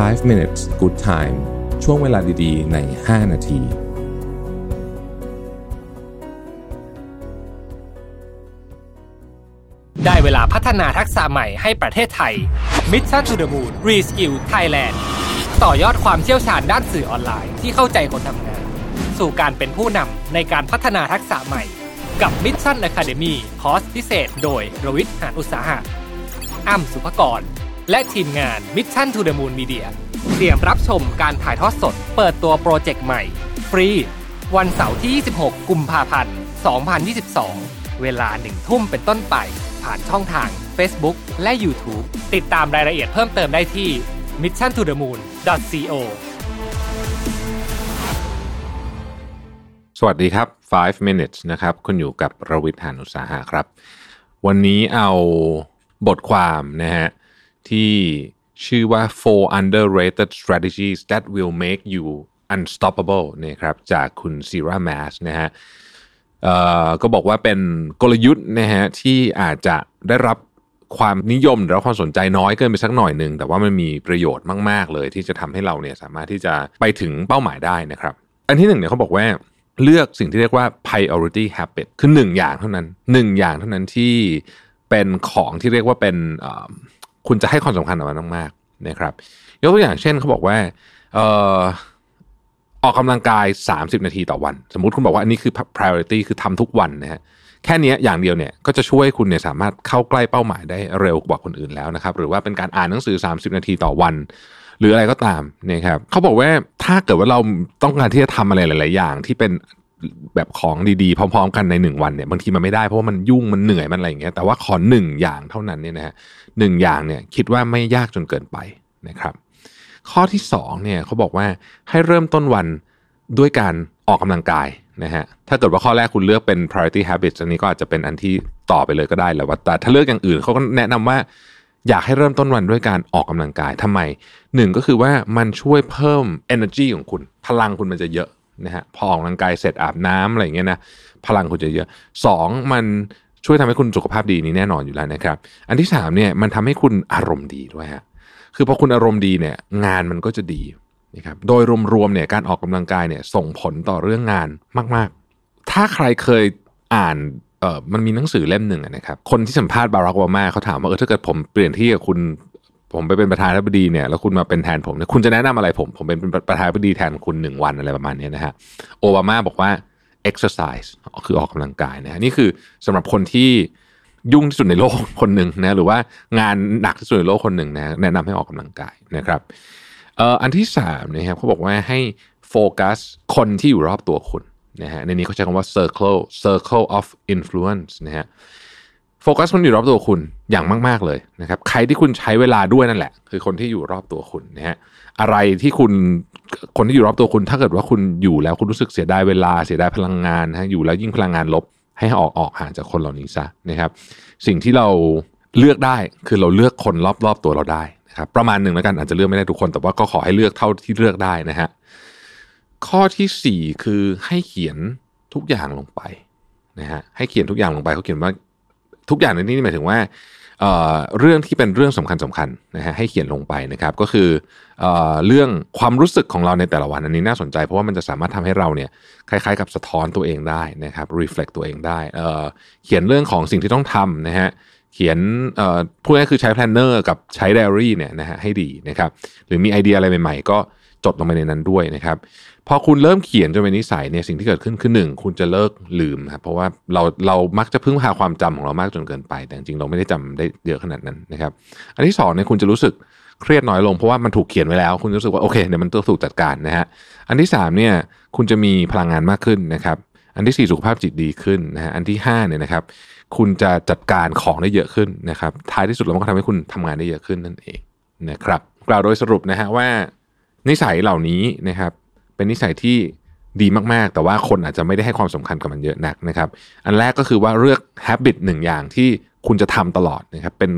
5 minutes good time ช่วงเวลาดีๆ ใน 5 นาที ได้เวลาพัฒนาทักษะใหม่ให้ประเทศไทย Mission to the Moon Reskill Thailand ต่อยอดความเชี่ยวชาญด้านสื่อออนไลน์ที่เข้าใจคนทำงาน สู่การเป็นผู้นำในการพัฒนาทักษะใหม่ กับ Mission Academy คอร์สพิเศษ โดยรวิทย์หานอุตสาหะอ้ำสุภกร และทีมงาน Mission to the Moon Media เตรียมรับชมการถ่ายทอดสด เปิดตัวโปรเจกต์ใหม่ ฟรี วันเสาร์ที่ 26 กุมภาพันธ์ 2022 เวลาหนึ่งทุ่มเป็นต้นไป ผ่านช่องทาง Facebook และ YouTube ติดตามรายละเอียดเพิ่มเติมได้ที่ mission to the moon co สวัสดีครับ 5 minutes นะครับ คุณอยู่กับรวิทย์หานุสาหะครับ วันนี้เอาบทความนะฮะ ที่ชื่อว่า four underrated strategies that will make you unstoppable นะครับจากคุณซีราแมสนะฮะเอ่อก็บอกว่าเป็นกลยุทธ์นะฮะที่อาจจะได้รับความนิยมหรือความสนใจน้อยเกินไปสักหน่อยหนึ่งแต่ว่ามันมีประโยชน์มากๆเลย ที่จะทำให้เราเนี่ยสามารถที่จะไปถึงเป้าหมายได้นะครับ อันที่หนึ่งเนี่ยเขาบอกว่าเลือกสิ่งที่เรียกว่า priority habit คือหนึ่งอย่างเท่านั้นหนึ่งอย่างเท่านั้นที่เป็นของที่เรียกว่าเป็น คุณจะให้ความสำคัญกับมันมากๆนะครับยกตัวอย่างเช่นเขาบอกว่าเอ่อออกกำลังกาย 30 นาทีต่อวัน สมมุติคุณบอกว่าอันนี้คือ priority คือทำทุกวันนะฮะแค่นี้อย่างเดียวเนี่ยก็จะช่วยคุณเนี่ยสามารถเข้าใกล้เป้าหมายได้เร็วกว่าคนอื่นแล้วนะครับ หรือว่าเป็นการอ่านหนังสือ 30 นาทีต่อวัน หรืออะไรก็ตามนะครับเขาบอกว่าถ้าเกิดว่าเราต้องการที่จะทำอะไรหลาย ๆ อย่าง ที่เป็น แบบของดีๆ พร้อม ๆ กันในหนึ่งวันเนี่ยบางทีมันไม่ได้เพราะว่ามันยุ่งมันเหนื่อยมันอะไรอย่างเงี้ยแต่ว่าขอหนึ่งอย่างเท่านั้นเนี่ยนะฮะหนึ่งอย่างเนี่ยคิดว่าไม่ยากจนเกินไปนะครับ ข้อที่สองเนี่ยเขาบอกว่าให้เริ่มต้นวันด้วยการออกกำลังกายนะฮะถ้าเกิดว่าข้อแรกคุณเลือกเป็น priority habits อันนี้ก็อาจจะเป็นอันที่ต่อไปเลยก็ได้แหละว่าแต่ถ้าเลือกอย่างอื่นเขาก็แนะนำว่าอยากให้เริ่มต้นวันด้วยการออกกำลังกายทำไมหนึ่งก็คือว่ามันช่วยเพิ่ม energy ของคุณ พลังคุณมันจะเยอะ นะฮะพอออกกำลังกายเสร็จอาบน้ำอะไรอย่างเงี้ยนะพลังคุณจะเยอะสองมันช่วยทำให้คุณสุขภาพดีนี่แน่นอนอยู่แล้วนะครับ อันที่สามเนี่ยมันทำให้คุณอารมณ์ดีด้วยฮะคือพอคุณอารมณ์ดีเนี่ยงานมันก็จะดีนะครับโดยรวมๆเนี่ยการออกกำลังกายเนี่ยส่งผลต่อเรื่องงานมาก ๆ ถ้าใครเคยอ่านเออมันมีหนังสือเล่มหนึ่งนะครับคนที่สัมภาษณ์บารักโอบามาเขาถามว่าเออถ้าเกิดผมเปลี่ยนที่กับคุณ ผมไปเป็นประธานาธิบดีเนี่ยแล้วคุณมาเป็นแทนผมเนี่ยคุณจะแนะนำอะไรผม ผมเป็นประธานาธิบดีแทนคุณหนึ่งวันอะไรประมาณนี้นะฮะโอบามาบอกว่า exercise คือออกกำลังกายนะนี่คือสำหรับคนที่ยุ่งที่สุดในโลกคนหนึ่งนะหรือว่างานหนักที่สุดในโลกคนหนึ่งนะแนะนำให้ออกกำลังกายนะครับอันที่สามนะครับเขาบอกว่าให้โฟกัสคนที่อยู่รอบตัวคุณนะฮะในนี้เขาใช้คำว่า circle circle of influence นะฮะ โฟกัสคนอยู่รอบตัวคุณอย่างมาก ๆ เลยนะครับ ใครที่คุณใช้เวลาด้วยนั่นแหละ คือคนที่อยู่รอบตัวคุณนะฮะอะไรที่คุณคนที่อยู่รอบตัวคุณ ถ้าเกิดว่าคุณอยู่แล้วคุณรู้สึกเสียดายเวลาเสียดายพลังงานนะฮะอยู่แล้วยิ่งพลังงานลบ ให้ออกออกห่างจากคนเหล่านี้ซะนะครับ สิ่งที่เราเลือกได้คือเราเลือกคนรอบๆตัวเราได้นะครับ ประมาณหนึ่งแล้วกันอาจจะเลือกไม่ได้ทุกคน แต่ว่าก็ขอให้เลือกเท่าที่เลือกได้นะฮะข้อที่สี่คือให้เขียนทุกอย่างลงไปนะฮะให้เขียนทุกอย่างลงไปเขาเขียนว่า ทุกอย่างในนี้หมายถึงว่าเเรื่องที่เป็นเรื่องสำคัญสำคัญนะฮะให้เขียนลงไปนะครับก็คือเอเรื่องความรู้สึกของเราในแต่ละวันอันนี้น่าสนใจ เพราะว่ามันจะสามารถทำให้เราเนี่ยคล้ายๆ กับสะท้อนตัวเองได้นะครับ reflect ตัวเองได้เเขียนเรื่องของสิ่งที่ต้องทำนะฮะเขียนพูดง่ายคือใช้ planner กับใช้ diary เนี่ยนะฮะให้ดีนะครับหรือมีไอเดียอะไรใหม่ ๆ ก็ จดลงไปในนั้นด้วยนะครับ พอคุณเริ่มเขียนจนเป็นนิสัยเนี่ยสิ่งที่เกิดขึ้นคือหนึ่งคุณจะเลิกลืมครับเพราะว่าเราเรามักจะพึ่งพาความจำของเรามากจนเกินไป แต่จริงเราไม่ได้จำได้เยอะขนาดนั้นนะครับ อันที่สองเนี่ยคุณจะรู้สึกเครียดน้อยลงเพราะว่ามันถูกเขียนไว้แล้ว คุณรู้สึกว่าโอเคเดี๋ยวมันต้องถูกจัดการนะฮะอันที่สามเนี่ยคุณจะมีพลังงานมากขึ้นนะครับ อันที่สี่สุขภาพจิตดีขึ้นนะฮะอันที่ห้าเนี่ยนะครับคุณจะจัดการของได้เยอะขึ้นนะครับท้ายที่สุดแล้วมันก็ทำให้คุณทำงานได้เยอะขึ้นนั่นเองนะครับกล่าวโดยสรุปนะฮะว่า นิสัยเหล่านี้นะครับ เป็นนิสัยที่ดีมากๆ แต่ว่าคนอาจจะไม่ได้ให้ความสำคัญกับมันเยอะนักนะครับ อันแรกก็คือว่าเลือก habit หนึ่งอย่างที่คุณจะทำตลอดนะครับ เป็น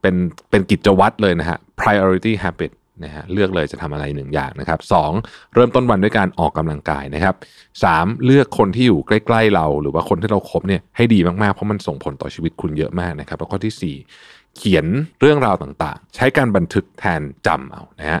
เป็นเป็นกิจวัตรเลยนะฮะ priority habit นะฮะเลือกเลยจะทำอะไรหนึ่งอย่างนะครับสองเริ่มต้นวันด้วยการออกกำลังกายนะครับสามเลือกคนที่อยู่ใกล้ ๆ เรา หรือว่าคนที่เราครบเนี่ยให้ดีมากๆ เพราะมันส่งผลต่อชีวิตคุณเยอะมากนะครับ แล้วก็ที่สี่เขียนเรื่องราวต่างๆ ใช้การบันทึกแทนจำเอานะฮะ